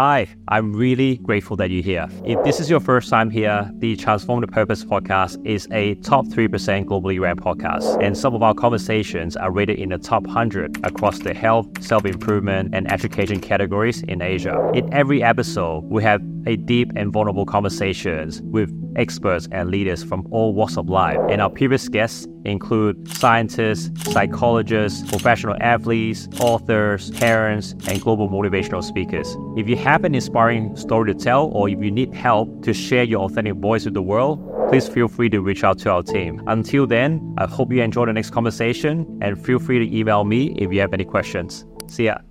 Hi, I'm really grateful that you're here. If this is your first time here, the Transformative Purpose podcast is a top 3% globally ranked podcast, and some of our conversations are rated in the top 100 across the health, self improvement, and education categories in Asia. In every episode, we have a deep and vulnerable conversations with experts and leaders from all walks of life. And our previous guests include scientists, psychologists, professional athletes, authors, parents, and global motivational speakers. If you have an inspiring story to tell, or if you need help to share your authentic voice with the world, please feel free to reach out to our team. Until then, I hope you enjoy the next conversation and feel free to email me if you have any questions. See ya.